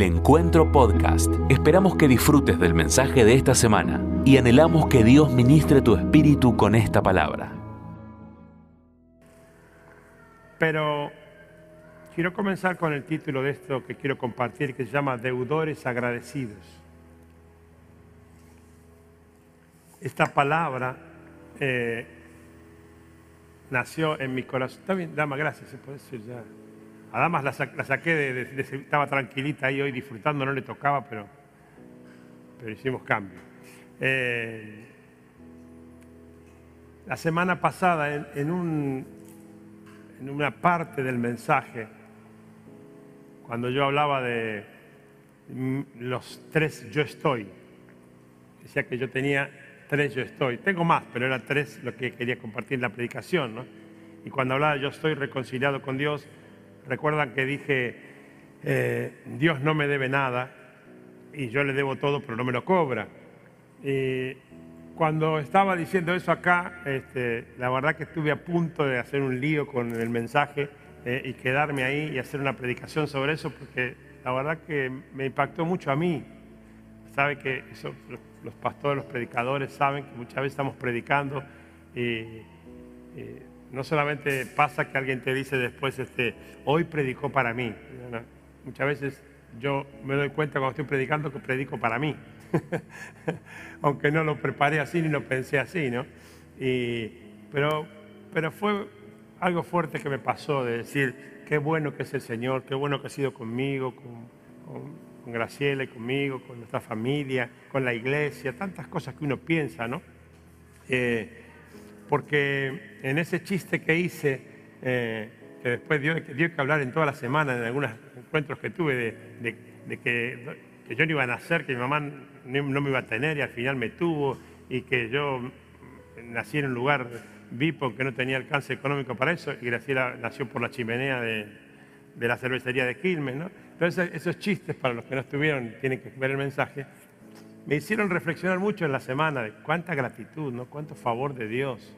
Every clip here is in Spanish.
El Encuentro Podcast. Esperamos que disfrutes del mensaje de esta semana y anhelamos que Dios ministre tu espíritu con esta palabra. Pero quiero comenzar con el título de esto que quiero compartir, que se llama Deudores agradecidos. Esta palabra eh, nació en mi corazón. Está bien, dama, gracias, se puede decir ya. A Damas la, saqué de, estaba tranquilita ahí hoy disfrutando, no le tocaba, pero, pero hicimos cambio. Eh, la semana pasada, en, un, en una parte del mensaje, cuando yo hablaba de los tres yo estoy, decía que yo tenía tres yo estoy. Tengo más, pero eran tres lo que quería compartir en la predicación. ¿no? Y cuando hablaba yo estoy reconciliado con Dios, Recuerdan que dije, eh, Dios no me debe nada y yo le debo todo, pero no me lo cobra. Y cuando estaba diciendo eso acá, este, la verdad que estuve a punto de hacer un lío con el mensaje eh, y quedarme ahí y hacer una predicación sobre eso, porque la verdad que me impactó mucho a mí. Sabe que los, pastores, los predicadores saben que muchas veces estamos predicando y no solamente pasa que alguien te dice después, este, hoy predicó para mí. Muchas veces yo me doy cuenta cuando estoy predicando que predico para mí. Aunque no lo preparé así ni lo pensé así, ¿no? pero, pero fue algo fuerte que me pasó de decir, qué bueno que es el Señor, qué bueno que ha sido conmigo, con, con, Graciela y conmigo, con nuestra familia, con la iglesia, tantas cosas que uno piensa, ¿no? Eh, porque en ese chiste que hice, eh, que después dio, que hablar en toda la semana, en algunos encuentros que tuve, de, que, yo no iba a nacer, que mi mamá no, me iba a tener y al final me tuvo, y que yo nací en un lugar vipo que no tenía alcance económico para eso, y Graciela nació por la chimenea de, la cervecería de Quilmes. Entonces esos chistes, para los que no estuvieron, tienen que ver el mensaje, me hicieron reflexionar mucho en la semana de cuánta gratitud, ¿no? cuánto favor de Dios.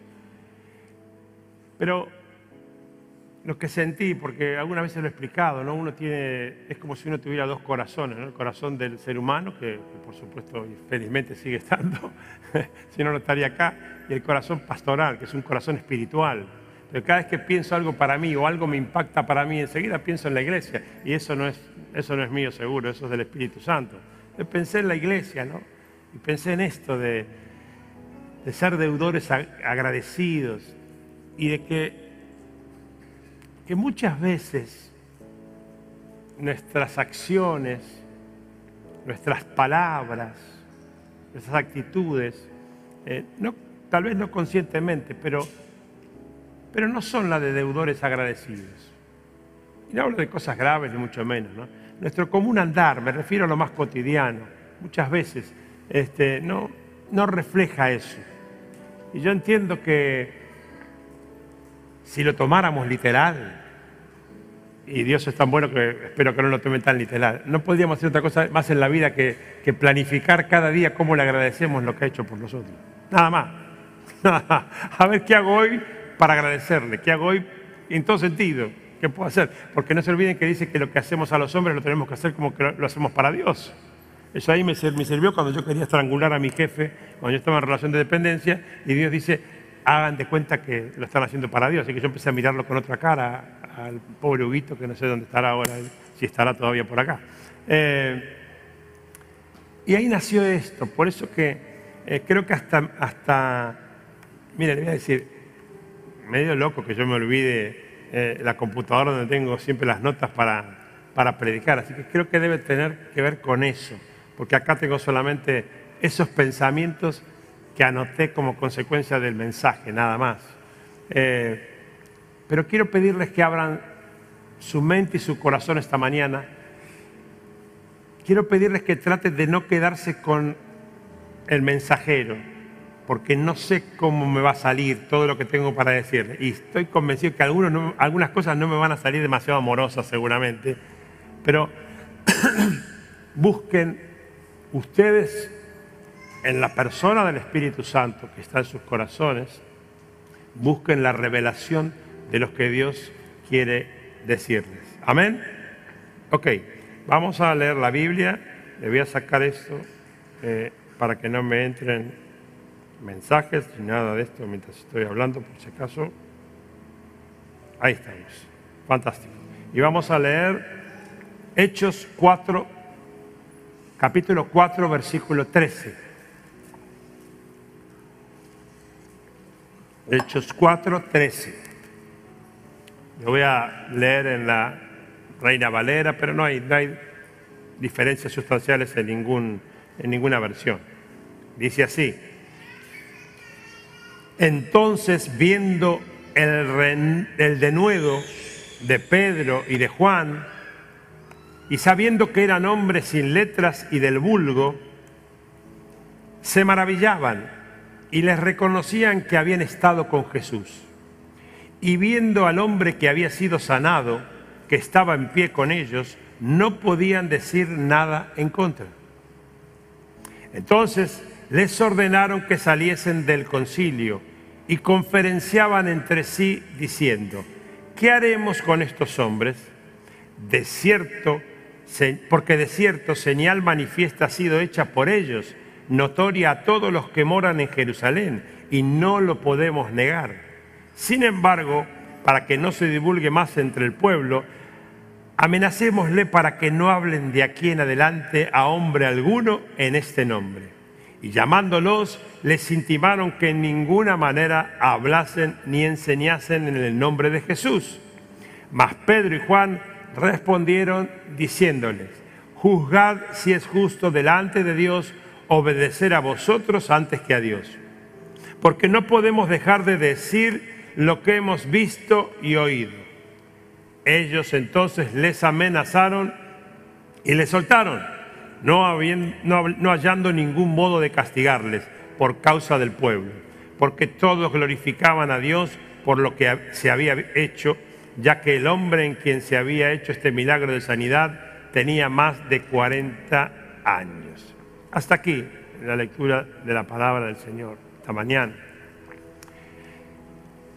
Pero lo que sentí, porque algunas veces lo he explicado, ¿no? Uno tiene, es como si uno tuviera dos corazones, El corazón del ser humano, que, por supuesto y felizmente sigue estando, si no, no estaría acá, y el corazón pastoral, que es un corazón espiritual. Pero cada vez que pienso algo para mí o algo me impacta para mí, enseguida pienso en la iglesia, y eso no es, eso no es mío seguro, eso es del Espíritu Santo. Yo pensé en la iglesia, ¿no? Y pensé en esto de ser deudores agradecidos, y de que, que muchas veces nuestras acciones, nuestras palabras, nuestras actitudes, eh, tal vez no conscientemente, pero, pero no son las de deudores agradecidos. Y no hablo de cosas graves, ni mucho menos. ¿no? Nuestro común andar, me refiero a lo más cotidiano, muchas veces este, no, no refleja eso. Y yo entiendo que si lo tomáramos literal, y Dios es tan bueno que espero que no lo tomen tan literal, no podríamos hacer otra cosa más en la vida que, planificar cada día cómo le agradecemos lo que ha hecho por nosotros. Nada más. A ver qué hago hoy para agradecerle, qué hago hoy en todo sentido, qué puedo hacer. Porque no se olviden que dice que lo que hacemos a los hombres lo tenemos que hacer como que lo hacemos para Dios. Eso ahí me, me sirvió cuando yo quería estrangular a mi jefe, cuando yo estaba en relación de dependencia, y Dios dice, hagan de cuenta que lo están haciendo para Dios. Así que yo empecé a mirarlo con otra cara al pobre Huguito, que no sé dónde estará ahora, si estará todavía por acá. Eh, y ahí nació esto, por eso que eh, creo que hasta, hasta, mire, le voy a decir, medio loco que yo me olvide eh, la computadora donde tengo siempre las notas para, para predicar, así que creo que debe tener que ver con eso, porque acá tengo solamente esos pensamientos que anoté como consecuencia del mensaje, nada más. Eh, pero quiero pedirles que abran su mente y su corazón esta mañana. Quiero pedirles que traten de no quedarse con el mensajero, porque no sé cómo me va a salir todo lo que tengo para decirles. Y estoy convencido que algunas cosas no me van a salir demasiado amorosas seguramente, pero busquen ustedes en la persona del Espíritu Santo que está en sus corazones, busquen la revelación de lo que Dios quiere decirles. Amén. Ok, Vamos a leer la Biblia. Le voy a sacar esto eh, para que no me entren mensajes ni nada de esto mientras estoy hablando, por si acaso. Ahí estamos. Fantástico. Y vamos a leer Hechos 4, capítulo 4, versículo 13. Hechos 4, 13. Yo voy a leer en la Reina Valera, pero no hay, diferencias sustanciales en, ningún, en ninguna versión. Dice así. Entonces, viendo el, el denuedo de Pedro y de Juan, y sabiendo que eran hombres sin letras y del vulgo, se maravillaban y les reconocían que habían estado con Jesús. Y viendo al hombre que había sido sanado, que estaba en pie con ellos, no podían decir nada en contra. Entonces les ordenaron que saliesen del concilio y conferenciaban entre sí diciendo, ¿qué haremos con estos hombres? De cierto, porque de cierto señal manifiesta ha sido hecha por ellos, notoria a todos los que moran en Jerusalén, y no lo podemos negar. Sin embargo, para que no se divulgue más entre el pueblo, amenacémosle para que no hablen de aquí en adelante a hombre alguno en este nombre. Y llamándolos, les intimaron que en ninguna manera hablasen ni enseñasen en el nombre de Jesús. Mas Pedro y Juan respondieron diciéndoles, juzgad si es justo delante de Dios obedecer a vosotros antes que a Dios. Porque no podemos dejar de decir lo que hemos visto y oído. Ellos entonces les amenazaron y les soltaron, no, no hallando ningún modo de castigarles por causa del pueblo, porque todos glorificaban a Dios por lo que se había hecho ya que el hombre en quien se había hecho este milagro de sanidad tenía más de 40 años. Hasta aquí la lectura de la palabra del Señor, esta mañana.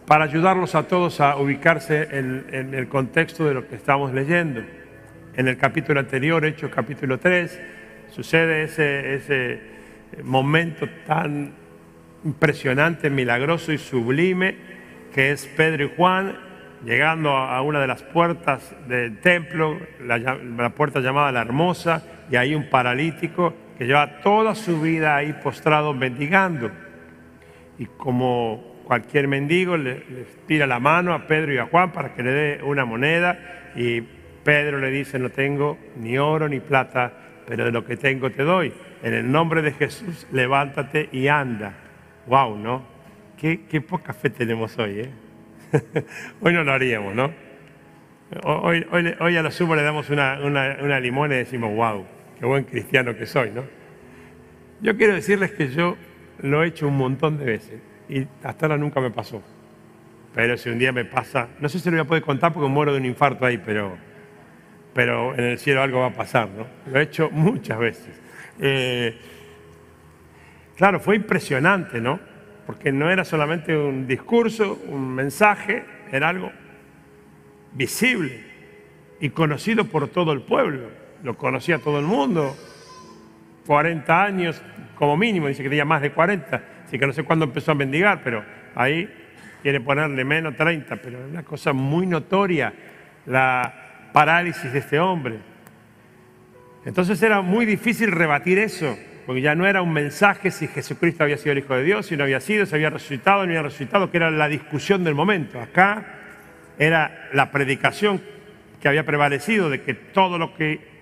Para ayudarlos a todos a ubicarse en, el contexto de lo que estamos leyendo. En el capítulo anterior, Hechos capítulo 3, sucede ese, momento tan impresionante, milagroso y sublime que es Pedro y Juan llegando a una de las puertas del templo, la, puerta llamada la Hermosa, y ahí un paralítico que lleva toda su vida ahí postrado mendigando. Y como cualquier mendigo, le, tira la mano a Pedro y a Juan para que le dé una moneda, y Pedro le dice, no tengo ni oro ni plata, pero de lo que tengo te doy. En el nombre de Jesús, levántate y anda. ¡Wow! ¿No? Qué, qué poca fe tenemos hoy, ¿eh? hoy no lo haríamos, ¿no? Hoy, hoy, a lo sumo le damos una, una, limón y decimos, wow, qué buen cristiano que soy, ¿no? Yo quiero decirles que yo lo he hecho un montón de veces y hasta ahora nunca me pasó. Pero si un día me pasa, no sé si lo voy a poder contar porque muero de un infarto ahí, pero, pero en el cielo algo va a pasar, ¿no? Lo he hecho muchas veces. Eh, claro, fue impresionante, ¿no? porque no era solamente un discurso, un mensaje, era algo visible y conocido por todo el pueblo. Lo conocía todo el mundo. 40 años como mínimo, dice que tenía más de 40, así que no sé cuándo empezó a mendigar, pero ahí quiere ponerle menos 30, pero es una cosa muy notoria la parálisis de este hombre. Entonces era muy difícil rebatir eso porque ya no era un mensaje si Jesucristo había sido el Hijo de Dios, si no había sido, si había resucitado, no había resucitado, que era la discusión del momento. Acá era la predicación que había prevalecido de que todo lo que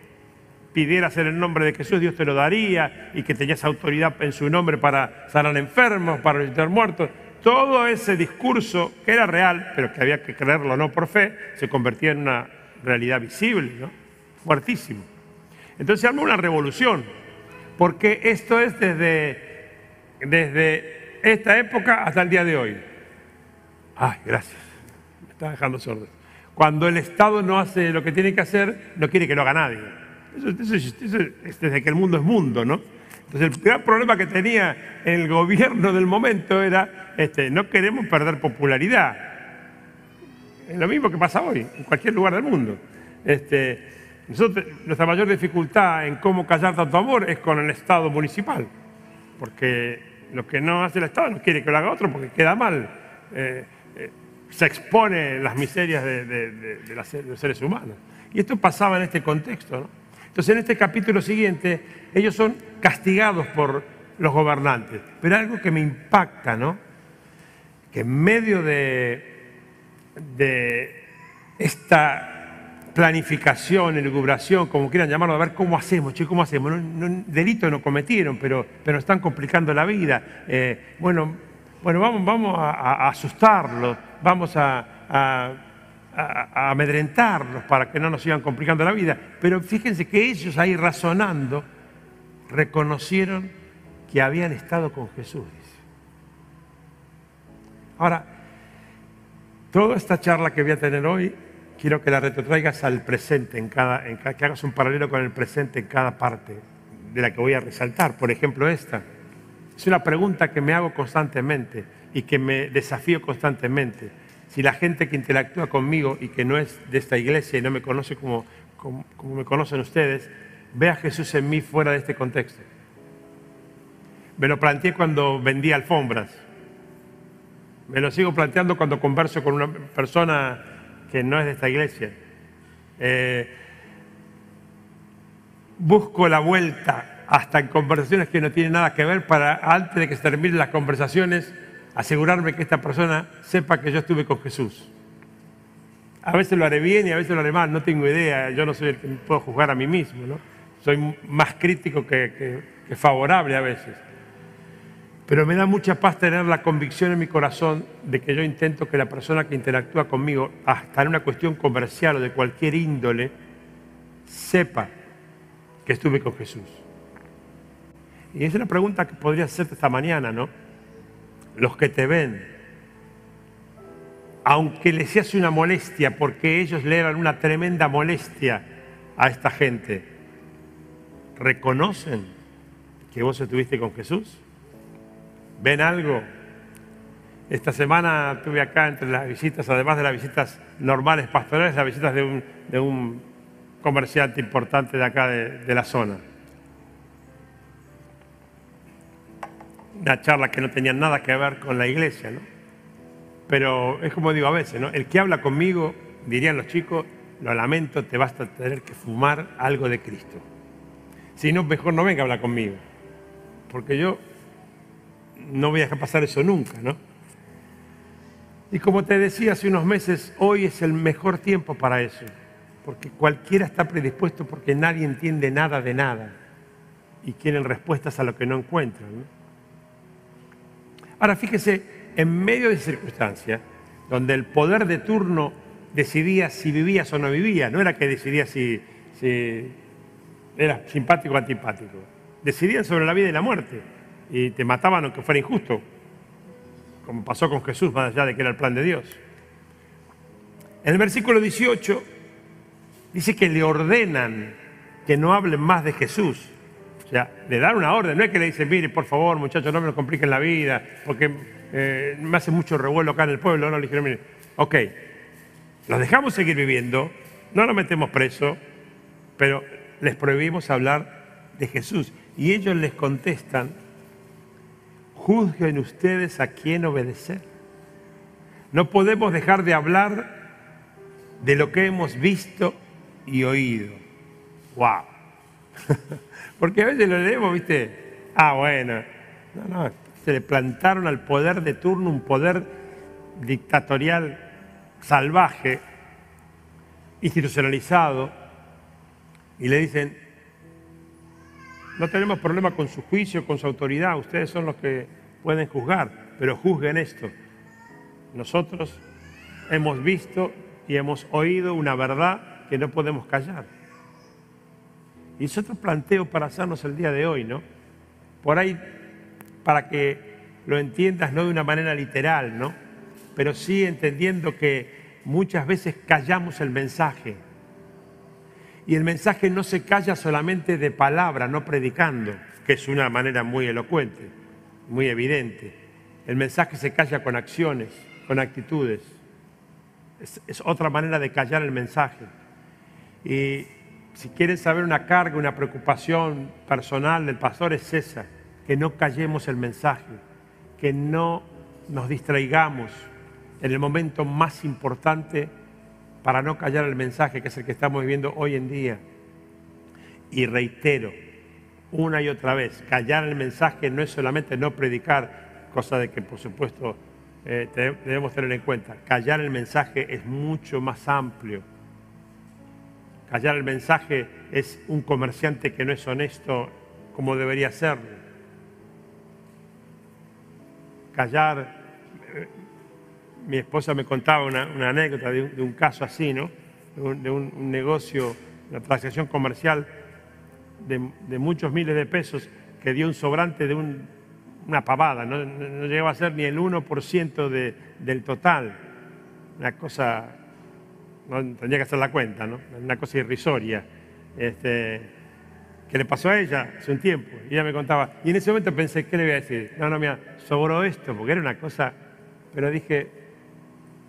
pidieras en el nombre de Jesús, Dios te lo daría y que tenías autoridad en su nombre para sanar enfermos, para resucitar muertos. Todo ese discurso que era real, pero que había que creerlo no por fe, se convertía en una realidad visible, ¿no? fuertísimo. Entonces se armó una revolución porque esto es desde, desde esta época hasta el día de hoy. Ay, gracias. Me está dejando sordo. Cuando el Estado no hace lo que tiene que hacer, no quiere que lo haga nadie. Eso, es desde que el mundo es mundo, ¿no? Entonces el gran problema que tenía el gobierno del momento era, este, no queremos perder popularidad. Es lo mismo que pasa hoy, en cualquier lugar del mundo. Este, nuestra mayor dificultad en cómo callar tanto amor es con el Estado municipal, porque lo que no hace el Estado no quiere que lo haga otro porque queda mal. Eh, eh, se expone las miserias de, los seres humanos. Y esto pasaba en este contexto. Entonces, en este capítulo siguiente, ellos son castigados por los gobernantes. Pero algo que me impacta, ¿no? Que en medio de, esta planificación, elucubración, como quieran llamarlo, a ver cómo hacemos, che, cómo hacemos. No, delito no cometieron, pero, pero están complicando la vida. Eh, bueno, bueno, vamos, vamos a, asustarlos, vamos a, amedrentarlos para que no nos sigan complicando la vida. Pero fíjense que ellos ahí razonando reconocieron que habían estado con Jesús. Ahora, toda esta charla que voy a tener hoy quiero que la retrotraigas al presente, en cada, en que hagas un paralelo con el presente en cada parte de la que voy a resaltar. Por ejemplo, esta. Es una pregunta que me hago constantemente y que me desafío constantemente. Si la gente que interactúa conmigo y que no es de esta iglesia y no me conoce como, como, me conocen ustedes, ve a Jesús en mí fuera de este contexto. Me lo planteé cuando vendí alfombras. Me lo sigo planteando cuando converso con una persona que no es de esta iglesia. Eh, busco la vuelta hasta en conversaciones que no tienen nada que ver para, antes de que se terminen las conversaciones, asegurarme que esta persona sepa que yo estuve con Jesús. A veces lo haré bien y a veces lo haré mal, no tengo idea, yo no soy el que puedo juzgar a mí mismo, ¿no? soy más crítico que favorable a veces. Pero me da mucha paz tener la convicción en mi corazón de que yo intento que la persona que interactúa conmigo, hasta en una cuestión comercial o de cualquier índole, sepa que estuve con Jesús. Y es una pregunta que podría hacerte esta mañana, ¿no? Los que te ven, aunque les hace una molestia, porque ellos le eran una tremenda molestia a esta gente, ¿reconocen que vos estuviste con Jesús? ¿Ven algo? Esta semana tuve acá entre las visitas, además de las visitas normales pastorales, las visitas de un, comerciante importante de acá de, la zona. Una charla que no tenía nada que ver con la iglesia, ¿no? Pero es como digo a veces, ¿no? El que habla conmigo, dirían los chicos, lo lamento, te vas a tener que fumar algo de Cristo. Si no, mejor no venga a hablar conmigo. Porque yo no voy a dejar pasar eso nunca, ¿no? Y como te decía hace unos meses, hoy es el mejor tiempo para eso, porque cualquiera está predispuesto porque nadie entiende nada de nada y quieren respuestas a lo que no encuentran. Ahora fíjese, en medio de circunstancias donde el poder de turno decidía si vivías o no vivías, no era que decidía si, si era simpático o antipático, decidían sobre la vida y la muerte y te mataban aunque fuera injusto, como pasó con Jesús, más allá de que era el plan de Dios. En el versículo 18 dice que le ordenan que no hablen más de Jesús. O sea, le dan una orden, no es que le dicen, mire, por favor, muchachos, no me lo compliquen la vida, porque eh, me hace mucho revuelo acá en el pueblo. No, le dijeron, mire, ok, los dejamos seguir viviendo, no los metemos preso, pero les prohibimos hablar de Jesús. Y ellos les contestan, juzguen ustedes a quién obedecer. No podemos dejar de hablar de lo que hemos visto y oído. ¡Wow! Porque a veces lo leemos, ¿viste? Ah, bueno. No, no, se le plantaron al poder de turno un poder dictatorial salvaje, institucionalizado, y le dicen, no tenemos problema con su juicio, con su autoridad. Ustedes son los que pueden juzgar, pero juzguen esto. Nosotros hemos visto y hemos oído una verdad que no podemos callar. Y es otro planteo para hacernos el día de hoy, ¿no? Por ahí, para que lo entiendas no de una manera literal, ¿no? Pero sí entendiendo que muchas veces callamos el mensaje y el mensaje no se calla solamente de palabra, no predicando, que es una manera muy elocuente, muy evidente. El mensaje se calla con acciones, con actitudes. Es, otra manera de callar el mensaje. Y si quieren saber una carga, una preocupación personal del pastor es esa, que no callemos el mensaje, que no nos distraigamos en el momento más importante para no callar el mensaje, que es el que estamos viviendo hoy en día. Y reitero, una y otra vez, callar el mensaje no es solamente no predicar, cosa de que por supuesto eh, debemos tener en cuenta. Callar el mensaje es mucho más amplio. Callar el mensaje es un comerciante que no es honesto como debería serlo. Callar, eh, mi esposa me contaba una, anécdota de un, caso así, ¿no? De un, negocio, una transacción comercial de, muchos miles de pesos que dio un sobrante de una pavada, no, llegaba a ser ni el 1% del total. Una cosa, no tendría que hacer la cuenta, ¿no? Una cosa irrisoria. Este, que le pasó a ella hace un tiempo. Y ella me contaba, y en ese momento pensé, ¿qué le voy a decir? No, no, mira, sobró esto, porque era una cosa, pero dije,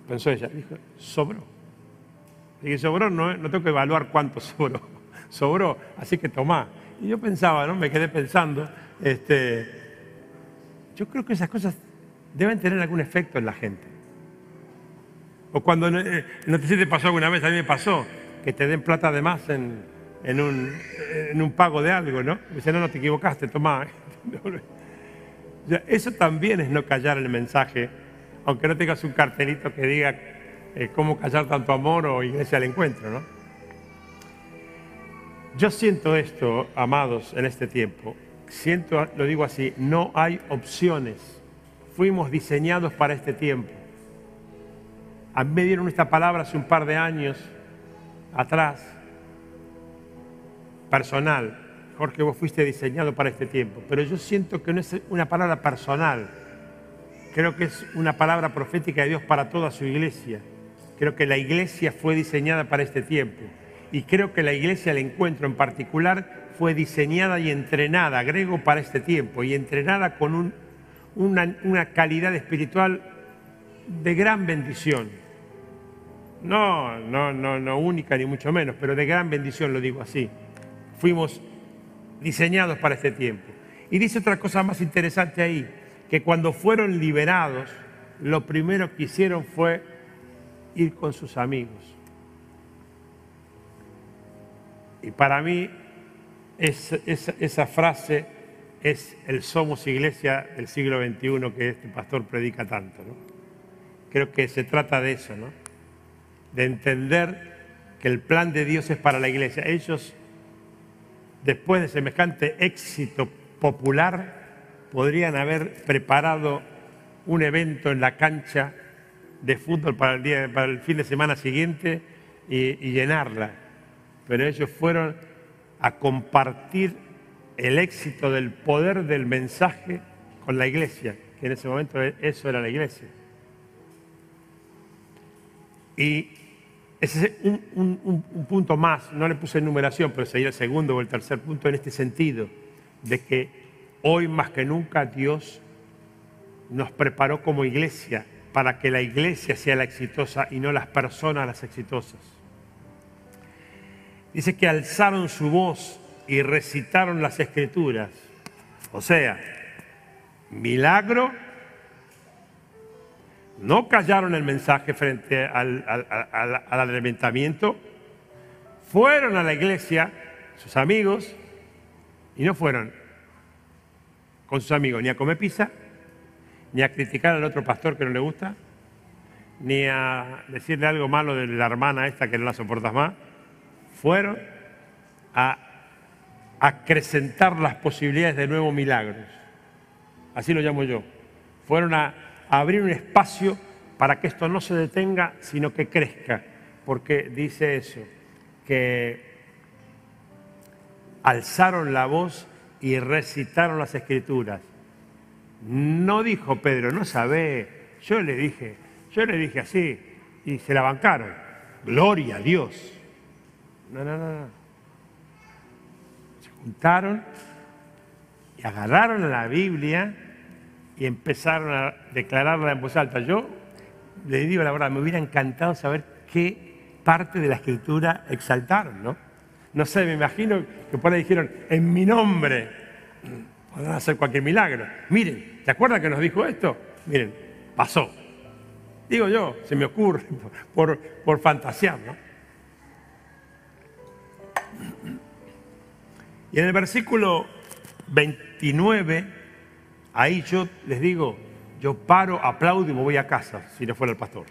pensó ella, dijo, sobró. Dije, sobró, no, no tengo que evaluar cuánto sobró, sobró, así que tomá. Y yo pensaba, ¿no? Me quedé pensando, este, yo creo que esas cosas deben tener algún efecto en la gente. O cuando, eh, no sé si te pasó alguna vez, a mí me pasó, que te den plata de más en, en, un, en un, pago de algo, ¿no? Me dice, no, no te equivocaste, tomá. Eso también es no callar el mensaje, aunque no tengas un cartelito que diga eh, cómo callar tanto amor o iglesia al encuentro, ¿no? Yo siento esto, amados, en este tiempo. Siento, lo digo así, no hay opciones. Fuimos diseñados para este tiempo. A mí me dieron esta palabra hace un par de años atrás, personal. Jorge, vos fuiste diseñado para este tiempo, pero yo siento que no es una palabra personal. Creo que es una palabra profética de Dios para toda su iglesia. Creo que la iglesia fue diseñada para este tiempo. Y creo que la iglesia del encuentro en particular fue diseñada y entrenada, agrego, para este tiempo, y entrenada con una, una calidad espiritual de gran bendición. No, no, no, no única ni mucho menos, pero de gran bendición lo digo así. Fuimos diseñados para este tiempo. Y dice otra cosa más interesante ahí, que cuando fueron liberados, lo primero que hicieron fue ir con sus amigos. Y para mí esa frase es el somos iglesia del siglo XXI que este pastor predica tanto. Creo que se trata de eso, ¿no? De entender que el plan de Dios es para la iglesia. Ellos, después de semejante éxito popular, podrían haber preparado un evento en la cancha de fútbol para el, día, para el fin de semana siguiente y llenarla pero ellos fueron a compartir el éxito del poder del mensaje con la iglesia, que en ese momento eso era la iglesia. Y ese es un, punto más, no le puse numeración, pero sería el segundo o el tercer punto en este sentido, de que hoy más que nunca Dios nos preparó como iglesia para que la iglesia sea la exitosa y no las personas las exitosas. Dice que alzaron su voz y recitaron las escrituras. O sea, milagro, no callaron el mensaje frente al, al, fueron a la iglesia, sus amigos, y no fueron con sus amigos ni a comer pizza, ni a criticar al otro pastor que no le gusta, ni a decirle algo malo de la hermana esta que no la soportas más fueron a acrecentar las posibilidades de nuevos milagros. Así lo llamo yo. Fueron a, abrir un espacio para que esto no se detenga, sino que crezca. Porque dice eso, que alzaron la voz y recitaron las escrituras. No dijo Pedro, no sabe, yo le dije, yo le dije así, y se la bancaron. Gloria a Dios. No, no, no, no. Se juntaron y agarraron la Biblia y empezaron a declararla en voz alta. Yo le digo la verdad, me hubiera encantado saber qué parte de la escritura exaltaron, ¿no? No sé, me imagino que por ahí dijeron, en mi nombre, a hacer cualquier milagro. Miren, ¿te acuerdas que nos dijo esto? Miren, pasó. Digo yo, se me ocurre por, por fantasear, ¿no? Y en el versículo 29, ahí yo les digo, yo paro, aplaudo y me voy a casa, si no fuera el pastor.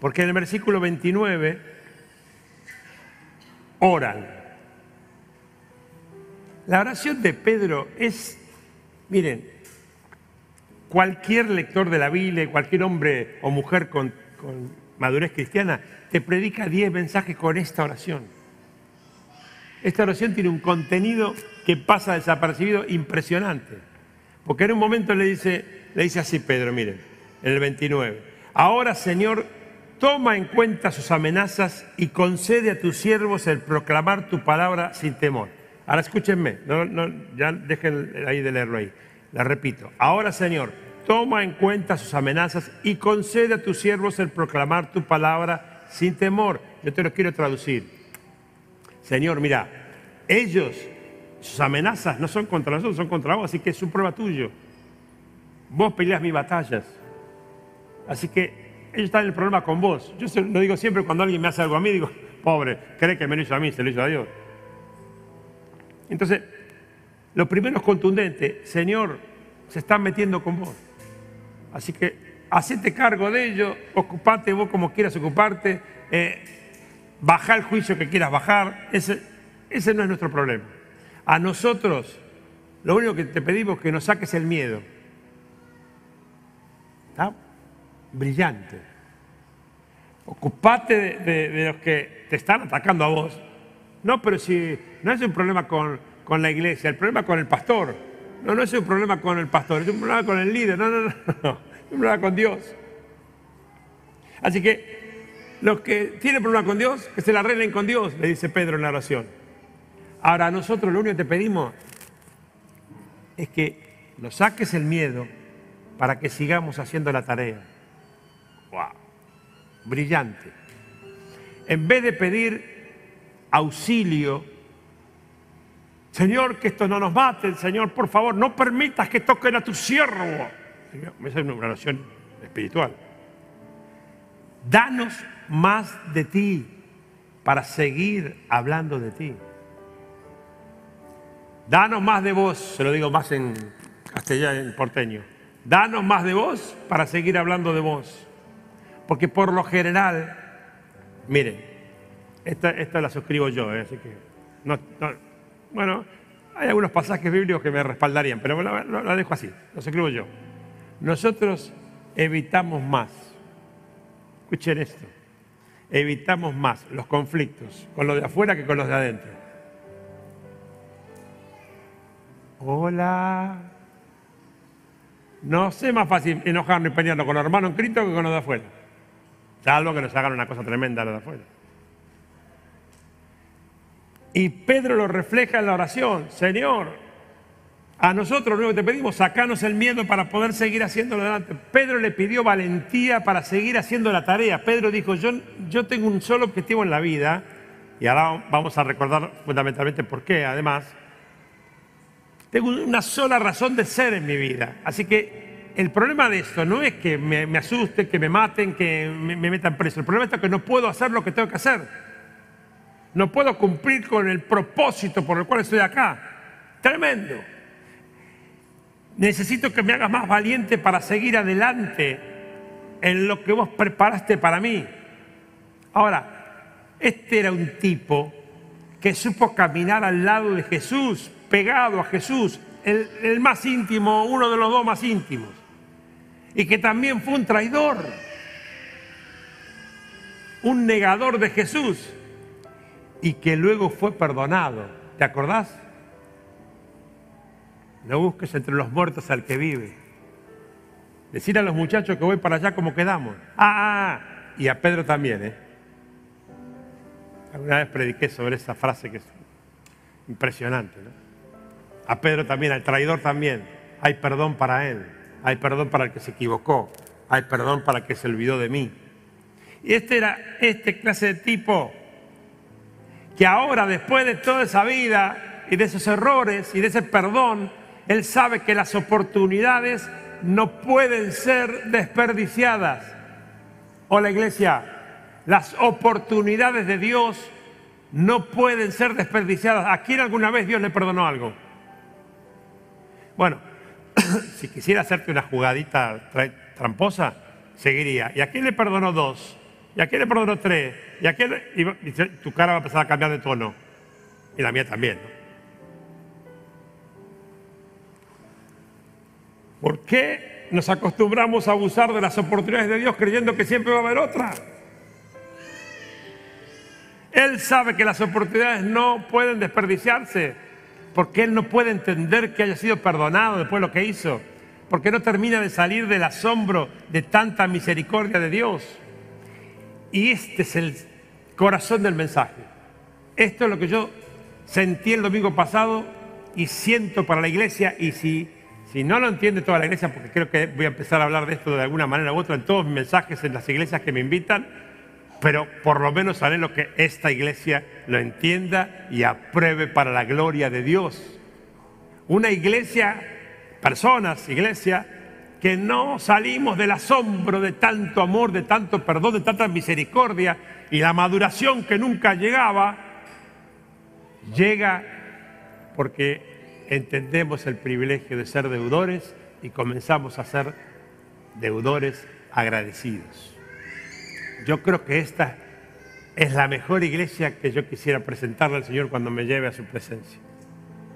Porque en el versículo 29 oran. La oración de Pedro es, miren, cualquier lector de la Biblia, cualquier hombre o mujer con, con madurez cristiana, te predica 10 mensajes con esta oración. Esta oración tiene un contenido que pasa desapercibido impresionante. Porque en un momento le dice, le dice así Pedro, miren, en el 29. Ahora, Señor, toma en cuenta sus amenazas y concede a tus siervos el proclamar tu palabra sin temor. Ahora escúchenme, ya dejen ahí de leerlo ahí. La repito. Ahora, Señor, toma en cuenta sus amenazas y concede a tus siervos el proclamar tu palabra sin temor. Yo te lo quiero traducir. Señor, mira, ellos, sus amenazas no son contra nosotros, son contra vos, así que es un prueba tuyo. Vos peleas mis batallas. Así que ellos están en el problema con vos. Yo lo digo siempre cuando alguien me hace algo a mí, digo, pobre, cree que me lo hizo a mí, se lo hizo a Dios. Entonces, lo primero es contundente, Señor, se están metiendo con vos. Así que hacete cargo de ello, ocupate vos como quieras ocuparte. Eh, baja el juicio que quieras bajar, ese no es nuestro problema. A nosotros, lo único que te pedimos es que nos saques el miedo. ¿Está? Brillante. Ocupate de, los que te están atacando a vos. No, pero si no es un problema con, con la iglesia, el problema con el pastor. No, no es un problema con el pastor, es un problema con el líder. No, no, no, no. Es un problema con Dios. Así que los que tienen problema con Dios, que se la arreglen con Dios, le dice Pedro en la oración. Ahora, nosotros lo único que te pedimos es que nos saques el miedo para que sigamos haciendo la tarea. ¡Wow! Brillante. En vez de pedir auxilio, Señor, que esto no nos mate, Señor, por favor, no permitas que toquen a tu siervo. Esa es una oración espiritual. Danos más de ti para seguir hablando de ti. Danos más de vos, se lo digo más en castellano, en porteño. Danos más de vos para seguir hablando de vos. Porque por lo general, miren, esta, esta la suscribo yo, ¿eh? así que, bueno, hay algunos pasajes bíblicos que me respaldarían, pero la, la dejo así, lo suscribo yo. Nosotros evitamos más. Escuchen esto evitamos más los conflictos con los de afuera que con los de adentro. Hola. No sé más fácil enojarnos y pelearnos con los hermanos en Cristo que con los de afuera. Salvo que nos hagan una cosa tremenda los de afuera. Y Pedro lo refleja en la oración. Señor, a nosotros que te pedimos, sacanos el miedo para poder seguir haciéndolo adelante. Pedro le pidió valentía para seguir haciendo la tarea. Pedro dijo, yo, yo tengo un solo objetivo en la vida, y ahora vamos a recordar fundamentalmente por qué, además. Tengo una sola razón de ser en mi vida. Así que el problema de esto no es que me, me asusten, que me maten, que me, me metan preso. El problema es que no puedo hacer lo que tengo que hacer. No puedo cumplir con el propósito por el cual estoy acá. Tremendo. Necesito que me hagas más valiente para seguir adelante en lo que vos preparaste para mí. Ahora, este era un tipo que supo caminar al lado de Jesús, pegado a Jesús, el, más íntimo, uno de los dos más íntimos, y que también fue un traidor, un negador de Jesús, y que luego fue perdonado. ¿Te acordás? No busques entre los muertos al que vive. Decir a los muchachos que voy para allá como quedamos. Ah, ah, ah, y a Pedro también, ¿eh? Alguna vez prediqué sobre esa frase que es impresionante, ¿no? A Pedro también, al traidor también. Hay perdón para él. Hay perdón para el que se equivocó. Hay perdón para el que se olvidó de mí. Y este era este clase de tipo que ahora, después de toda esa vida y de esos errores y de ese perdón, Él sabe que las oportunidades no pueden ser desperdiciadas. Hola iglesia, las oportunidades de Dios no pueden ser desperdiciadas. ¿A quién alguna vez Dios le perdonó algo? Bueno, si quisiera hacerte una jugadita tramposa, seguiría. ¿Y a quién le perdonó dos? ¿Y a quién le perdonó tres? ¿Y a quién y tu cara va a empezar a cambiar de tono. Y la mía también. ¿Por qué nos acostumbramos a abusar de las oportunidades de Dios creyendo que siempre va a haber otra? Él sabe que las oportunidades no pueden desperdiciarse, porque Él no puede entender que haya sido perdonado después de lo que hizo, porque no termina de salir del asombro de tanta misericordia de Dios. Y este es el corazón del mensaje. Esto es lo que yo sentí el domingo pasado y siento para la iglesia y si, si no lo entiende toda la iglesia, porque creo que voy a empezar a hablar de esto de alguna manera u otra en todos mis mensajes en las iglesias que me invitan, pero por lo menos lo que esta iglesia lo entienda y apruebe para la gloria de Dios. Una iglesia, personas, iglesia, que no salimos del asombro de tanto amor, de tanto perdón, de tanta misericordia y la maduración que nunca llegaba, llega porque entendemos el privilegio de ser deudores y comenzamos a ser deudores agradecidos. Yo creo que esta es la mejor iglesia que yo quisiera presentarle al Señor cuando me lleve a su presencia.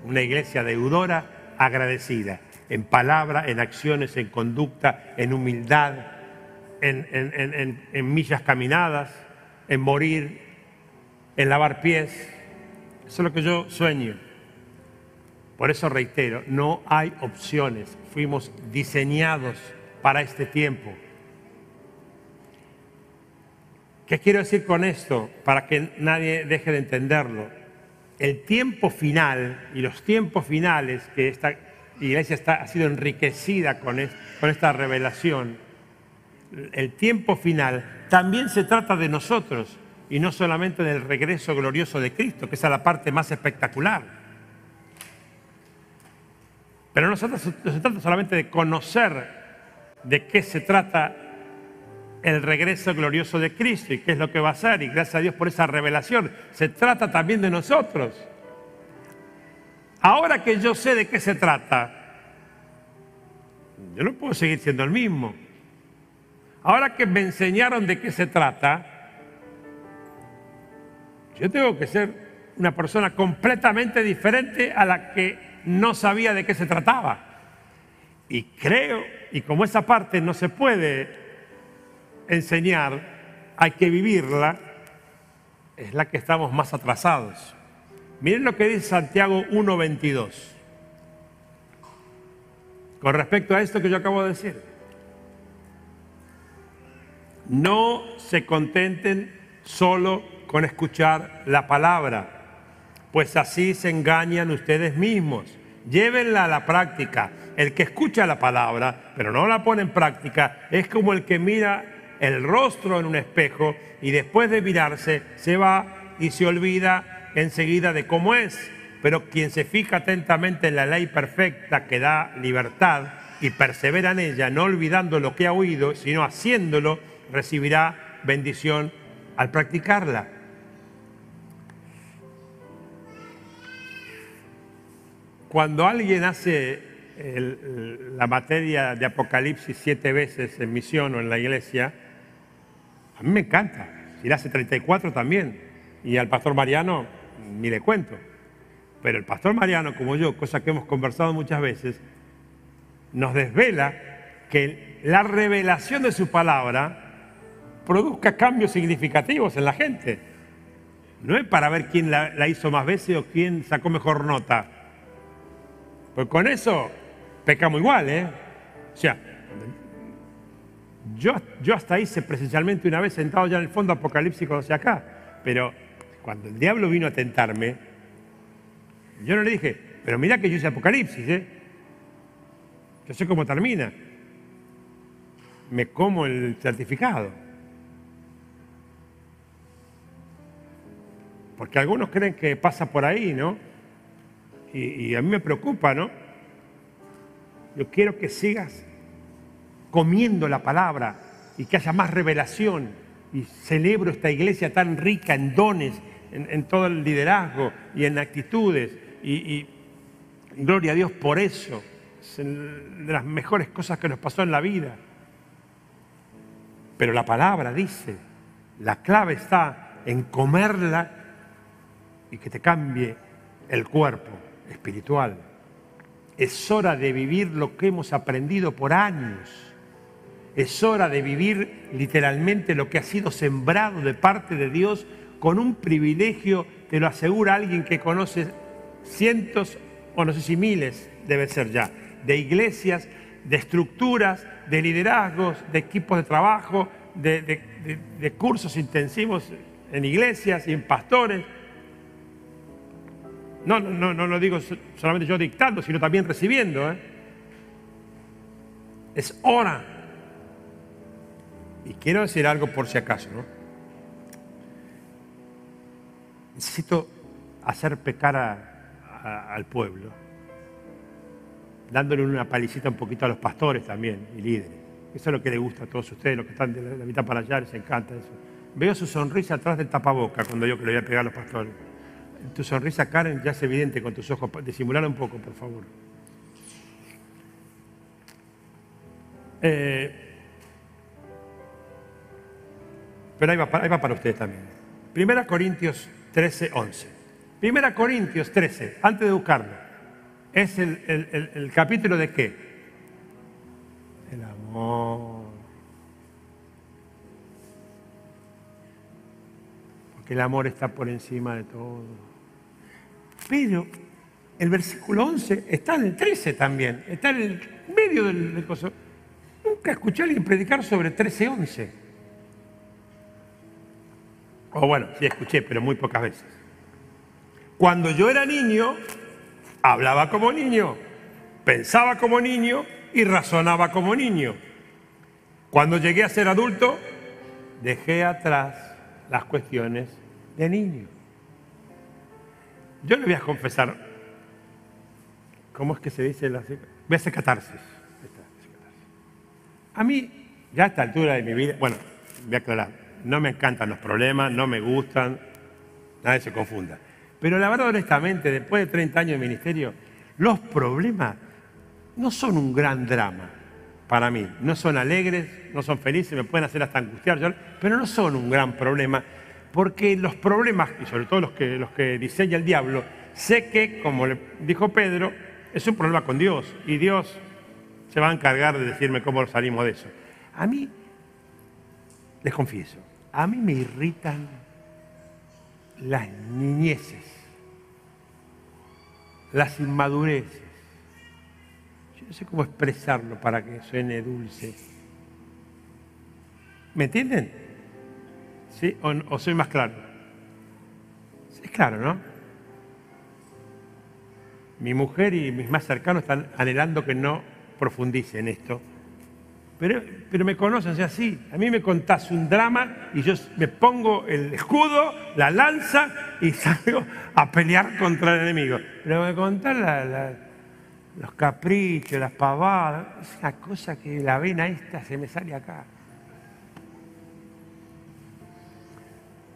Una iglesia deudora, agradecida, en palabra, en acciones, en conducta, en humildad, en, millas caminadas, en morir, en lavar pies. Eso es lo que yo sueño. Por eso reitero, no hay opciones. Fuimos diseñados para este tiempo. ¿Qué quiero decir con esto? Para que nadie deje de entenderlo. El tiempo final y los tiempos finales que esta iglesia ha sido enriquecida con, con esta revelación, el tiempo final, también se trata de nosotros y no solamente del regreso glorioso de Cristo, que es la parte más espectacular. Pero no se trata solamente de conocer de qué se trata el regreso glorioso de Cristo y qué es lo que va a ser. Y gracias a Dios por esa revelación. Se trata también de nosotros. Ahora que yo sé de qué se trata, yo no puedo seguir siendo el mismo. Ahora que me enseñaron de qué se trata, yo tengo que ser una persona completamente diferente a la que no sabía de qué se trataba. Y creo, y como esa parte no se puede enseñar, hay que vivirla, es la que estamos más atrasados. Miren lo que dice Santiago 1.22. Con respecto a esto que yo acabo de decir. No se contenten solo con escuchar la palabra, pues así se engañan ustedes mismos. Llévenla a la práctica. El que escucha la palabra, pero no la pone en práctica, es como el que mira el rostro en un espejo y después de mirarse se va y se olvida enseguida de cómo es. Pero quien se fija atentamente en la ley perfecta que da libertad y persevera en ella, no olvidando lo que ha oído, sino haciéndolo, recibirá bendición al practicarla. Cuando alguien hace la materia de Apocalipsis siete veces en misión o en la iglesia, a mí me encanta. Si hace 34 también. Y al pastor Mariano ni le cuento. Pero el pastor Mariano, como yo, cosa que hemos conversado muchas veces, nos desvela que la revelación de su palabra produzca cambios significativos en la gente. No es para ver quién la, hizo más veces o quién sacó mejor nota. Pues con eso pecamos igual, ¿eh? O sea, yo, yo hasta hice presencialmente una vez sentado ya en el fondo apocalíptico hacia acá, pero cuando el diablo vino a tentarme, yo no le dije, pero mira que yo hice apocalipsis, ¿eh? Yo sé cómo termina. Me como el certificado. Porque algunos creen que pasa por ahí, ¿no? Y, y a mí me preocupa, ¿no? Yo quiero que sigas comiendo la palabra y que haya más revelación. Y celebro esta iglesia tan rica en dones, en, todo el liderazgo y en actitudes. Y, gloria a Dios por eso. Es de las mejores cosas que nos pasó en la vida. Pero la palabra dice, la clave está en comerla y que te cambie el cuerpo espiritual. Es hora de vivir lo que hemos aprendido por años es hora de vivir literalmente lo que ha sido sembrado de parte de Dios con un privilegio, te lo asegura alguien que conoce cientos o no sé si miles, debe ser ya, de iglesias, de estructuras, de liderazgos, de equipos de trabajo, de, cursos intensivos en iglesias y en pastores. No, no, no, lo digo solamente yo dictando, sino también recibiendo. ¿eh? Es hora y quiero decir algo por si acaso, ¿no? Necesito hacer pecar al pueblo, dándole una palicita un poquito a los pastores también y líderes. Eso es lo que les gusta a todos ustedes, los que están de la, mitad para allá, les encanta eso. Veo su sonrisa atrás del tapaboca cuando yo que le voy a pegar a los pastores. Tu sonrisa, Karen, ya es evidente con tus ojos. Disimular un poco, por favor. Eh, Pero ahí va, para ustedes también. Primera Corintios 13, 11. Primera Corintios 13, antes de buscarlo, es el, capítulo de qué? El amor. Porque el amor está por encima de todo. Pero el versículo 11 está en el 13 también, está en el medio del, del Nunca escuché a alguien predicar sobre 13, 11. O bueno, sí escuché, pero muy pocas veces. Cuando yo era niño, hablaba como niño, pensaba como niño y razonaba como niño. Cuando llegué a ser adulto, dejé atrás las cuestiones de niño. Yo le voy a confesar, ¿cómo es que se dice? La... Voy a hacer catarsis. A mí, ya a esta altura de mi vida, bueno, voy a aclarar, no me encantan los problemas, no me gustan, nadie se confunda. Pero la verdad, honestamente, después de 30 años de ministerio, los problemas no son un gran drama para mí. No son alegres, no son felices, me pueden hacer hasta angustiar, pero no son un gran problema, porque los problemas, y sobre todo los que, los que diseña el diablo, sé que, como le dijo Pedro, es un problema con Dios, y Dios se va a encargar de decirme cómo salimos de eso. A mí, les confieso, a mí me irritan las niñeces, las inmadureces. Yo no sé cómo expresarlo para que suene dulce. ¿Me entienden? ¿Sí? ¿O, soy más claro? Es claro, ¿no? Mi mujer y mis más cercanos están anhelando que no profundice en esto pero, me conoces así. A mí me contás un drama y yo me pongo el escudo, la lanza y salgo a pelear contra el enemigo. Pero me contás los caprichos, las pavadas. Es una cosa que la vena esta se me sale acá.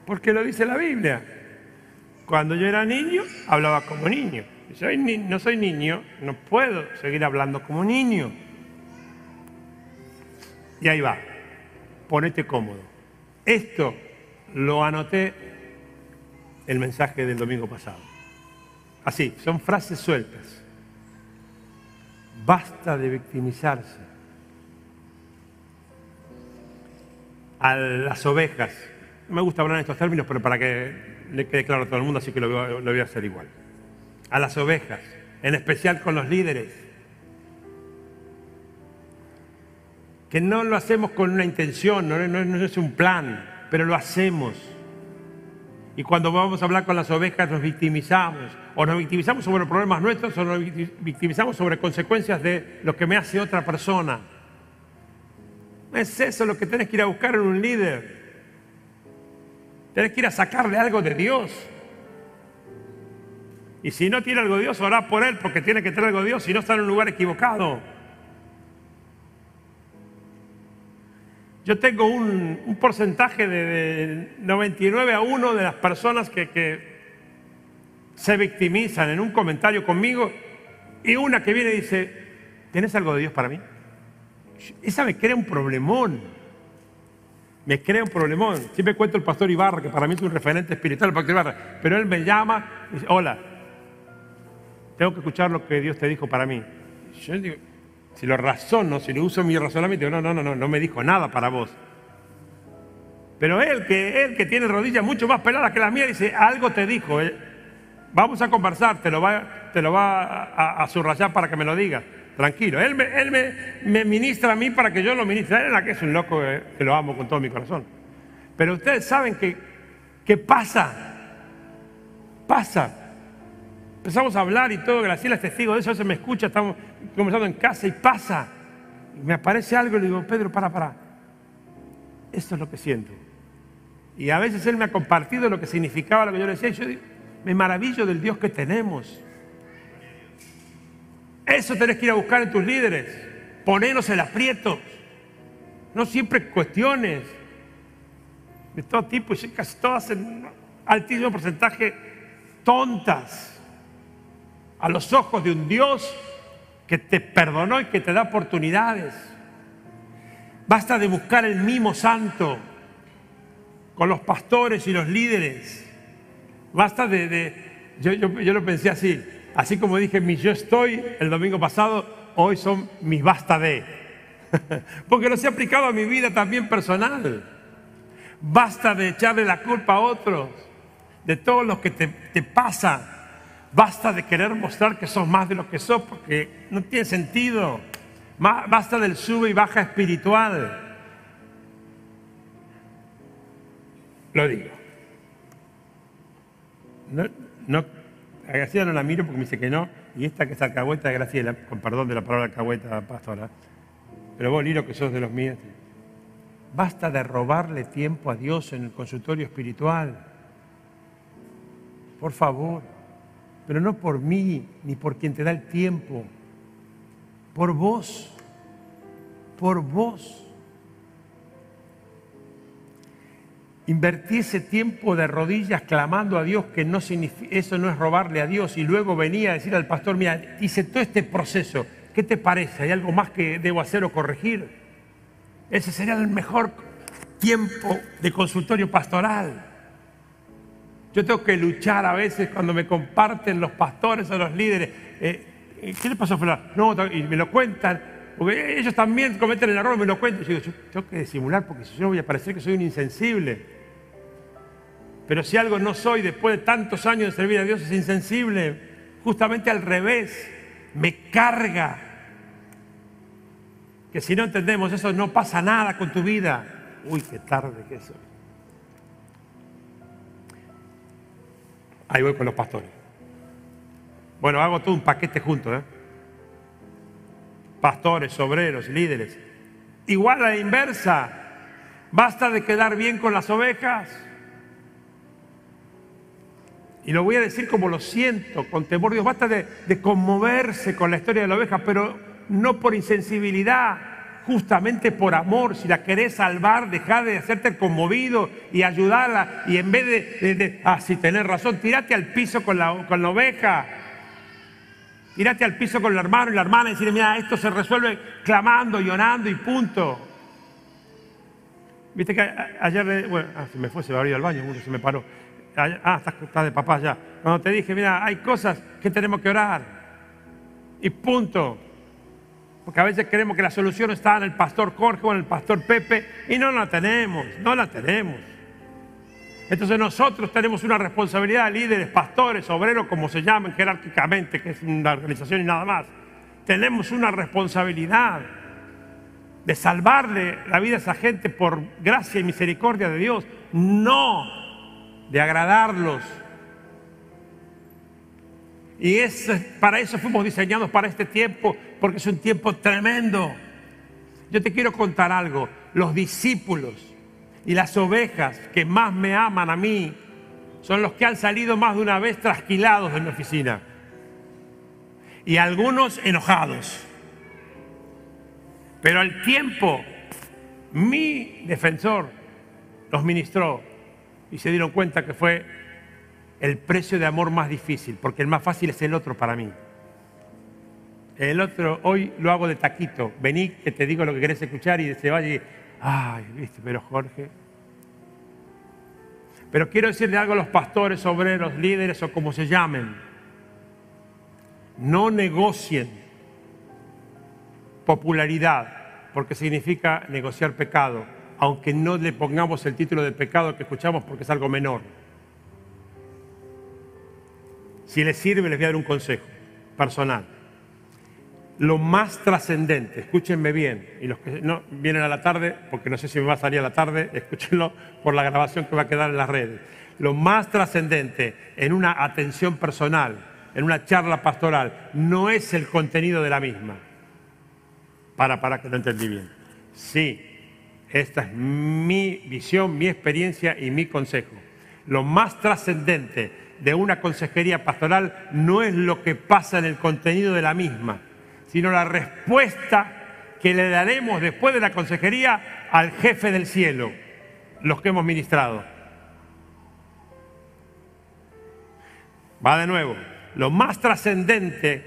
Porque lo dice la Biblia. Cuando yo era niño, hablaba como niño. Soy, no soy niño, no puedo seguir hablando como niño. Y ahí va, ponete cómodo. Esto lo anoté el mensaje del domingo pasado. Así, son frases sueltas. Basta de victimizarse. A las ovejas. No me gusta hablar en estos términos, pero para que le quede claro a todo el mundo, así que lo voy a hacer igual. A las ovejas, en especial con los líderes que no lo hacemos con una intención, no, es un plan, pero lo hacemos. Y cuando vamos a hablar con las ovejas nos victimizamos, o nos victimizamos sobre problemas nuestros, o nos victimizamos sobre consecuencias de lo que me hace otra persona. No es eso lo que tenés que ir a buscar en un líder. Tenés que ir a sacarle algo de Dios. Y si no tiene algo de Dios, orá por él, porque tiene que tener algo de Dios, si no está en un lugar equivocado. Yo tengo un, porcentaje de, 99 a 1 de las personas que, se victimizan en un comentario conmigo y una que viene y dice, ¿tienes algo de Dios para mí? Esa me crea un problemón. Me crea un problemón. Siempre cuento el pastor Ibarra, que para mí es un referente espiritual, el pastor Ibarra. Pero él me llama y dice, hola, tengo que escuchar lo que Dios te dijo para mí. Yo digo, si lo razono, si lo uso mi razonamiento, no, no, no, no, no me dijo nada para vos. Pero él que, él que tiene rodillas mucho más peladas que las mías, dice, algo te dijo. Eh, vamos a conversar, te lo va, te lo va a, subrayar para que me lo digas tranquilo. Él, me, él me, ministra a mí para que yo lo ministre. Él es un loco que, lo amo con todo mi corazón. Pero ustedes saben que, que pasa, pasa. Empezamos a hablar y todo, Graciela es testigo de eso, veces me escucha, estamos conversando en casa y pasa. Y me aparece algo y le digo, Pedro, para, para. Esto es lo que siento. Y a veces él me ha compartido lo que significaba lo que yo le decía. Y yo digo, me maravillo del Dios que tenemos. Eso tenés que ir a buscar en tus líderes. Ponernos el aprieto. No siempre cuestiones de todo tipo y casi todas en altísimo porcentaje tontas a los ojos de un Dios que te perdonó y que te da oportunidades. Basta de buscar el mimo santo con los pastores y los líderes. Basta de... yo, yo lo pensé así, Así como dije mi yo estoy el domingo pasado, hoy son mis basta de. Porque los he aplicado a mi vida también personal. Basta de echarle la culpa a otros, de todo lo que te, te. Basta de querer mostrar que sos más de lo que sos, porque no tiene sentido. Basta del sube y baja espiritual. Lo digo. No, no a Graciela no la miro porque me dice que no, y esta que es alcahueta de Graciela, con perdón de la palabra alcahueta, pastora, pero vos, Lilo, que sos de los míos, basta de robarle tiempo a Dios en el consultorio espiritual. Por favor, pero no por mí, ni por quien te da el tiempo, por vos, por vos. Invertí ese tiempo de rodillas clamando a Dios, que no eso no es robarle a Dios, y luego venía a decir al pastor, mira, hice todo este proceso, ¿qué te parece? ¿Hay algo más que debo hacer o corregir? Ese sería el mejor tiempo de consultorio pastoral. Yo tengo que luchar a veces cuando me comparten los pastores o los líderes. Eh, eh, ¿Qué le pasó a No, y me lo cuentan, porque ellos también cometen el error, me lo cuentan. Yo digo, yo tengo que disimular porque si yo voy a parecer que soy un insensible. Pero si algo no soy después de tantos años de servir a Dios es insensible, justamente al revés, me carga. Que si no entendemos eso no pasa nada con tu vida. Uy, qué tarde que eso. Ahí voy con los pastores. Bueno, hago todo un paquete junto, ¿eh? Pastores, obreros, líderes. Igual a la inversa. Basta de quedar bien con las ovejas y lo voy a decir como lo siento, con temor. Dios, basta de, conmoverse con la historia de la oveja, pero no por insensibilidad, justamente por amor. Si la querés salvar, deja de hacerte conmovido y ayudarla. Y en vez de, de, ah, si tenés razón, tirate al piso con la, con la oveja. Tírate al piso con el hermano y la hermana y decirle, mira, esto se resuelve clamando, llorando y punto. Viste que ayer, bueno, ah, se me fue, se va a abrir al baño, se me paró. Ah, está, de papá ya. Cuando te dije, mira, hay cosas que tenemos que orar. Y punto. Porque a veces creemos que la solución está en el pastor Jorge o en el pastor Pepe y no la tenemos, no la tenemos. Entonces nosotros tenemos una responsabilidad, líderes, pastores, obreros, como se llaman jerárquicamente, que es una organización y nada más. Tenemos una responsabilidad de salvarle la vida a esa gente por gracia y misericordia de Dios. No de agradarlos. Y para eso fuimos diseñados para este tiempo, porque es un tiempo tremendo. Yo te quiero contar algo. Los discípulos y las ovejas que más me aman a mí son los que han salido más de una vez trasquilados de mi oficina. Y algunos enojados. Pero al tiempo, mi defensor los ministró y se dieron cuenta que fue el precio de amor más difícil, porque el más fácil es el otro para mí. El otro, hoy lo hago de taquito. Vení, que te digo lo que querés escuchar y se vaya y, ay, viste, pero Jorge. Pero quiero decirle algo a los pastores, obreros, líderes o como se llamen. No negocien popularidad, porque significa negociar pecado, aunque no le pongamos el título de pecado que escuchamos porque es algo menor. Si les sirve, les voy a dar un consejo personal lo más trascendente, escúchenme bien, y los que no vienen a la tarde, porque no sé si me va a salir a la tarde, escúchenlo por la grabación que va a quedar en las redes. Lo más trascendente en una atención personal, en una charla pastoral, no es el contenido de la misma. Para, para que no entendí bien. Sí, esta es mi visión, mi experiencia y mi consejo. Lo más trascendente de una consejería pastoral no es lo que pasa en el contenido de la misma, sino la respuesta que le daremos después de la consejería al jefe del cielo, los que hemos ministrado. Va de nuevo, lo más trascendente,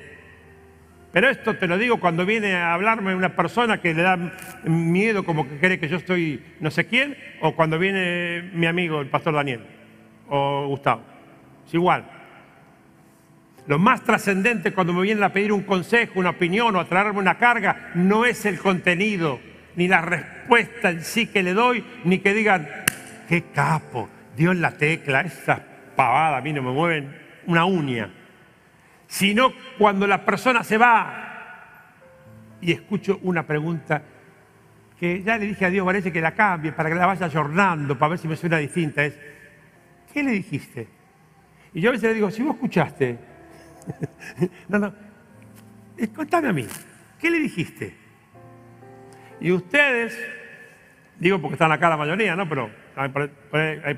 pero esto te lo digo cuando viene a hablarme una persona que le da miedo como que cree que yo estoy no sé quién, o cuando viene mi amigo el pastor Daniel o Gustavo. Es igual. Lo más trascendente cuando me vienen a pedir un consejo, una opinión o a traerme una carga, no es el contenido, ni la respuesta en sí que le doy, ni que digan, qué capo, dio en la tecla, esa pavada a mí no me mueven una uña. Sino cuando la persona se va y escucho una pregunta que ya le dije a Dios, parece que la cambie para que la vaya jornando, para ver si me suena distinta, es, ¿qué le dijiste? Y yo a veces le digo, si vos escuchaste, no, no. Eh, contame a mí, ¿qué le dijiste? Y ustedes, digo porque están acá la mayoría, ¿no? Pero por,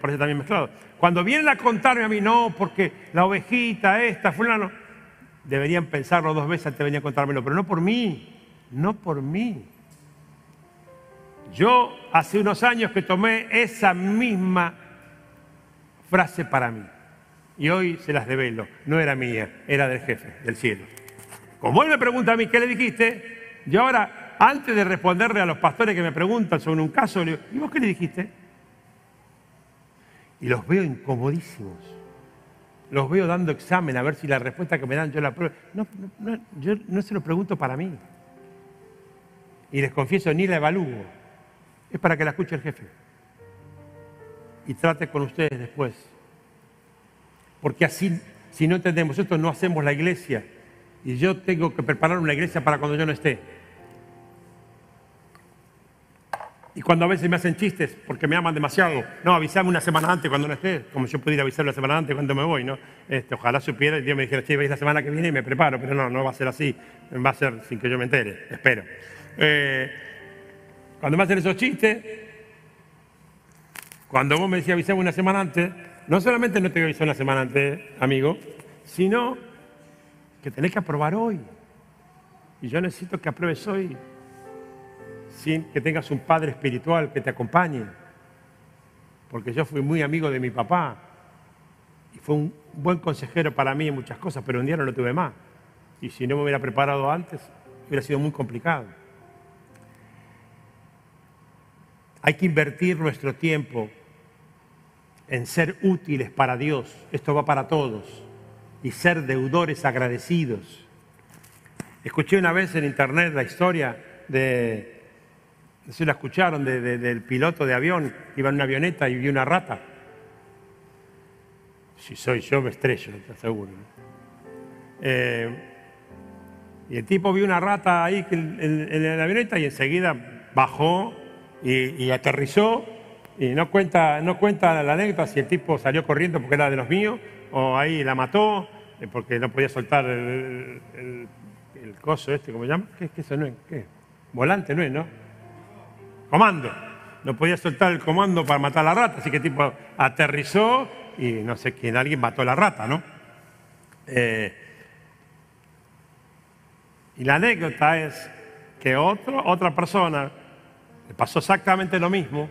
eso también mezclado. Cuando vienen a contarme a mí, no, porque la ovejita, esta, fulano, deberían pensarlo dos veces antes de venir a contármelo, pero no por mí, no por mí. Yo hace unos años que tomé esa misma frase para mí y hoy se las develo. No era mía, era del jefe, del cielo. Como él me pregunta a mí, ¿qué le dijiste? Yo ahora, antes de responderle a los pastores que me preguntan sobre un caso, le digo, ¿y vos qué le dijiste? Y los veo incomodísimos. Los veo dando examen a ver si la respuesta que me dan yo la pruebo. No, yo no se lo pregunto para mí. Y les confieso, ni la evalúo. Es para que la escuche el jefe. Y trate con ustedes después porque así, si no entendemos esto, no hacemos la iglesia. Y yo tengo que preparar una iglesia para cuando yo no esté. Y cuando a veces me hacen chistes porque me aman demasiado, no, avísame una semana antes cuando no esté, como yo pudiera avisar una semana antes cuando me voy, ¿no? Este, ojalá supiera y Dios me dijera, sí, veis la semana que viene y me preparo, pero no, no va a ser así, va a ser sin que yo me entere, espero. Eh, cuando me hacen esos chistes, cuando vos me decías avísame una semana antes, no solamente no te avisar una semana antes, amigo, sino que tenés que aprobar hoy. Y yo necesito que apruebes hoy, sin que tengas un padre espiritual que te acompañe. Porque yo fui muy amigo de mi papá y fue un buen consejero para mí en muchas cosas, pero un día no lo tuve más. Y si no me hubiera preparado antes, hubiera sido muy complicado. Hay que invertir nuestro tiempo en ser útiles para Dios, esto va para todos, y ser deudores agradecidos. Escuché una vez en internet la historia de, no sé si la escucharon, del piloto de avión iba en una avioneta y vio una rata. Si soy yo me estrello, te aseguro. Eh, y el tipo vio una rata ahí en, la avioneta y enseguida bajó y aterrizó y no cuenta, no cuenta la anécdota si el tipo salió corriendo porque era de los míos, o ahí la mató eh, porque no podía soltar el, coso este, ¿cómo se llama? ¿Qué, qué eso no es? ¿Qué? Volante no es, ¿no? Comando. No podía soltar el comando para matar a la rata, así que el tipo aterrizó y no sé quién, alguien mató a la rata, ¿no? Eh, y la anécdota es que otro, otra persona le pasó exactamente lo mismo,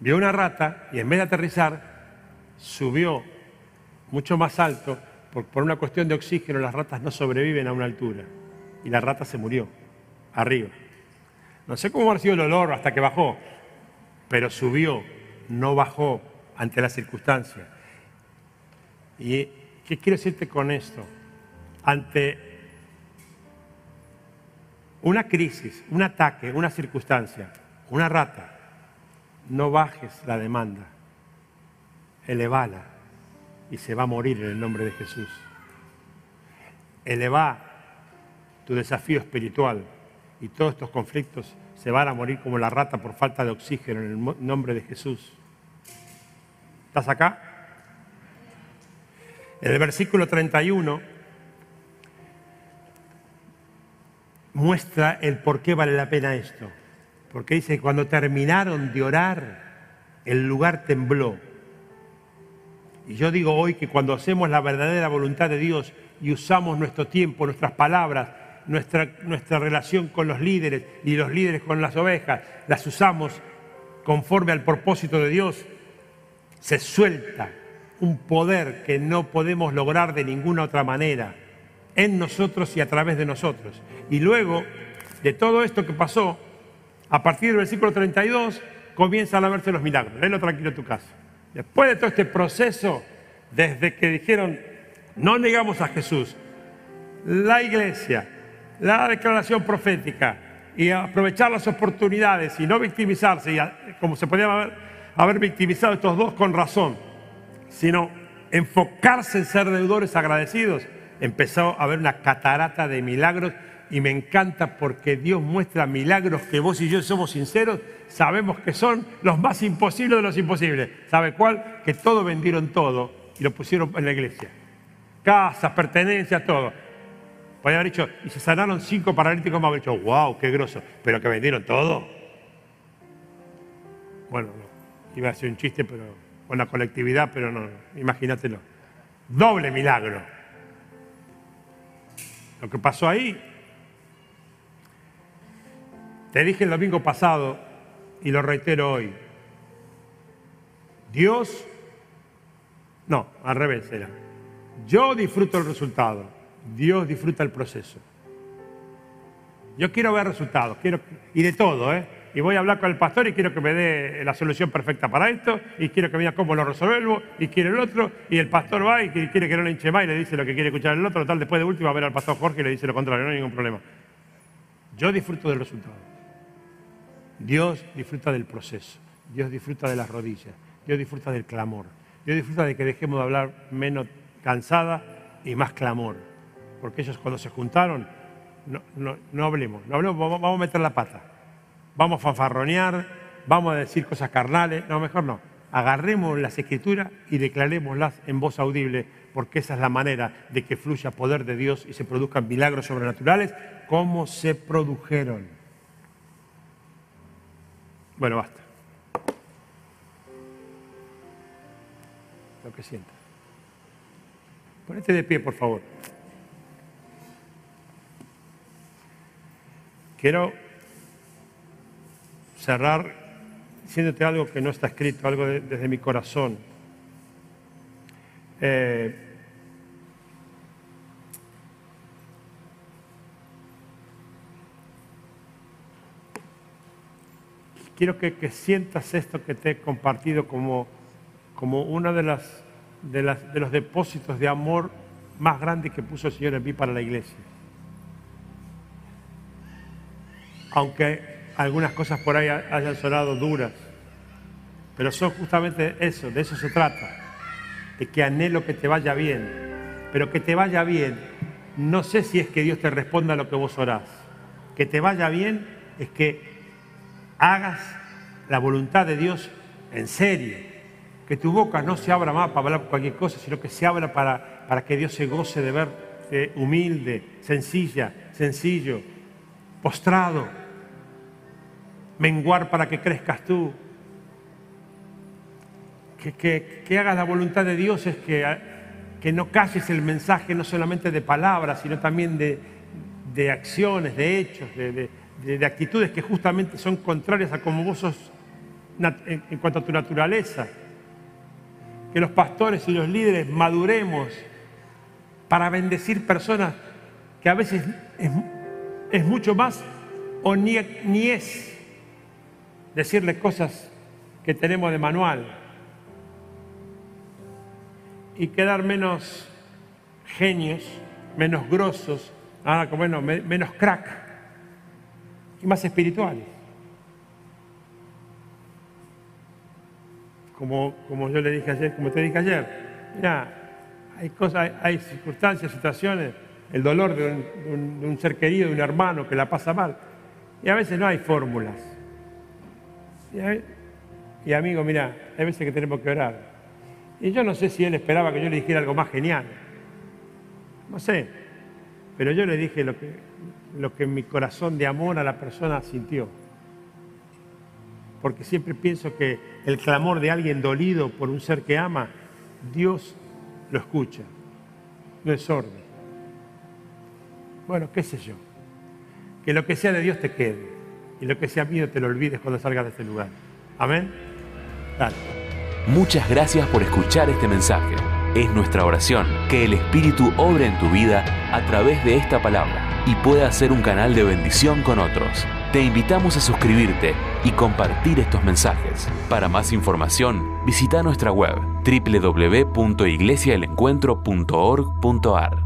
vio una rata y en vez de aterrizar, subió mucho más alto, porque por una cuestión de oxígeno las ratas no sobreviven a una altura. Y la rata se murió, arriba. No sé cómo ha sido el olor hasta que bajó, pero subió, no bajó ante la circunstancia. ¿Y qué quiero decirte con esto? Ante una crisis, un ataque, una circunstancia, una rata, no bajes la demanda, elevala y se va a morir en el nombre de Jesús. Eleva tu desafío espiritual y todos estos conflictos se van a morir como la rata por falta de oxígeno en el nombre de Jesús. ¿Estás acá? En el versículo 31 muestra el por qué vale la pena esto. Porque dice cuando terminaron de orar, el lugar tembló. Y yo digo hoy que cuando hacemos la verdadera voluntad de Dios y usamos nuestro tiempo, nuestras palabras, nuestra, nuestra relación con los líderes y los líderes con las ovejas, las usamos conforme al propósito de Dios, se suelta un poder que no podemos lograr de ninguna otra manera en nosotros y a través de nosotros. Y luego de todo esto que pasó, a partir del versículo 32 comienzan a verse los milagros. Léelo tranquilo en tu casa. Después de todo este proceso, desde que dijeron, no negamos a Jesús, la iglesia, la declaración profética y aprovechar las oportunidades y no victimizarse, y como se podían haber, haber victimizado estos dos con razón, sino enfocarse en ser deudores agradecidos, empezó a haber una catarata de milagros y me encanta porque Dios muestra milagros que vos y yo somos sinceros, sabemos que son los más imposibles de los imposibles. ¿Sabe cuál? Que todo vendieron todo y lo pusieron en la iglesia. Casas, pertenencias, todo. Podría haber dicho, y se sanaron cinco paralíticos, haber dicho, wow, qué groso, pero que vendieron todo. Bueno, iba a ser un chiste, pero con la colectividad, pero no, imagínatelo. Doble milagro. Lo que pasó ahí te dije el domingo pasado y lo reitero hoy. Dios, no, al revés era. Yo disfruto el resultado, Dios disfruta el proceso. Yo quiero ver resultados, quiero, y de todo, ¿eh? Y voy a hablar con el pastor y quiero que me dé la solución perfecta para esto, y quiero que vea cómo lo resuelvo, y quiere el otro, y el pastor va y quiere que no le hinche más y le dice lo que quiere escuchar el otro, tal, después de último va a ver al pastor Jorge y le dice lo contrario, no hay ningún problema. Yo disfruto del resultado. Dios disfruta del proceso, Dios disfruta de las rodillas, Dios disfruta del clamor, Dios disfruta de que dejemos de hablar menos cansada y más clamor. Porque ellos cuando se juntaron, no, no, hablemos, no hablemos, vamos, a meter la pata, vamos a fanfarronear, vamos a decir cosas carnales, no, mejor no. Agarremos las escrituras y declarémoslas en voz audible, porque esa es la manera de que fluya poder de Dios y se produzcan milagros sobrenaturales como se produjeron. Bueno, basta. Lo que sientas. Ponete de pie, por favor. Quiero cerrar diciéndote algo que no está escrito, algo desde mi corazón. Eh, quiero que, sientas esto que te he compartido como, como uno de, las, de, las, de los depósitos de amor más grandes que puso el Señor en mí para la iglesia. Aunque algunas cosas por ahí hayan sonado duras, pero son justamente eso, de eso se trata, de que anhelo que te vaya bien, pero que te vaya bien, no sé si es que Dios te responda a lo que vos orás, que te vaya bien es que hagas la voluntad de Dios en serio. Que tu boca no se abra más para hablar cualquier cosa, sino que se abra para, para que Dios se goce de ver humilde, sencilla, sencillo, postrado. Menguar para que crezcas tú. que, que, hagas la voluntad de Dios es que, que no calles el mensaje no solamente de palabras, sino también de, de acciones, de hechos, de, actitudes que justamente son contrarias a como vos sos en, cuanto a tu naturaleza. Que los pastores y los líderes maduremos para bendecir personas que a veces es, mucho más o ni, es decirle cosas que tenemos de manual y quedar menos genios, menos grosos, bueno, menos crack y más espirituales. Como, como yo le dije ayer, como te dije ayer, mira, hay cosas, hay circunstancias, situaciones, el dolor de un, de un ser querido, de un hermano que la pasa mal. Y a veces no hay fórmulas. Y, amigo, mira, hay veces que tenemos que orar. Y yo no sé si él esperaba que yo le dijera algo más genial. No sé. Pero yo le dije lo que, lo que mi corazón de amor a la persona sintió. Porque siempre pienso que el clamor de alguien dolido por un ser que ama, Dios lo escucha. No es sordo. Bueno, qué sé yo. Que lo que sea de Dios te quede. Y lo que sea mío te lo olvides cuando salgas de este lugar. Amén. Muchas gracias por escuchar este mensaje. Es nuestra oración que el Espíritu obre en tu vida a través de esta palabra y pueda ser un canal de bendición con otros. Te invitamos a suscribirte y compartir estos mensajes. Para más información, visita nuestra web www.iglesiaelencuentro.org.ar.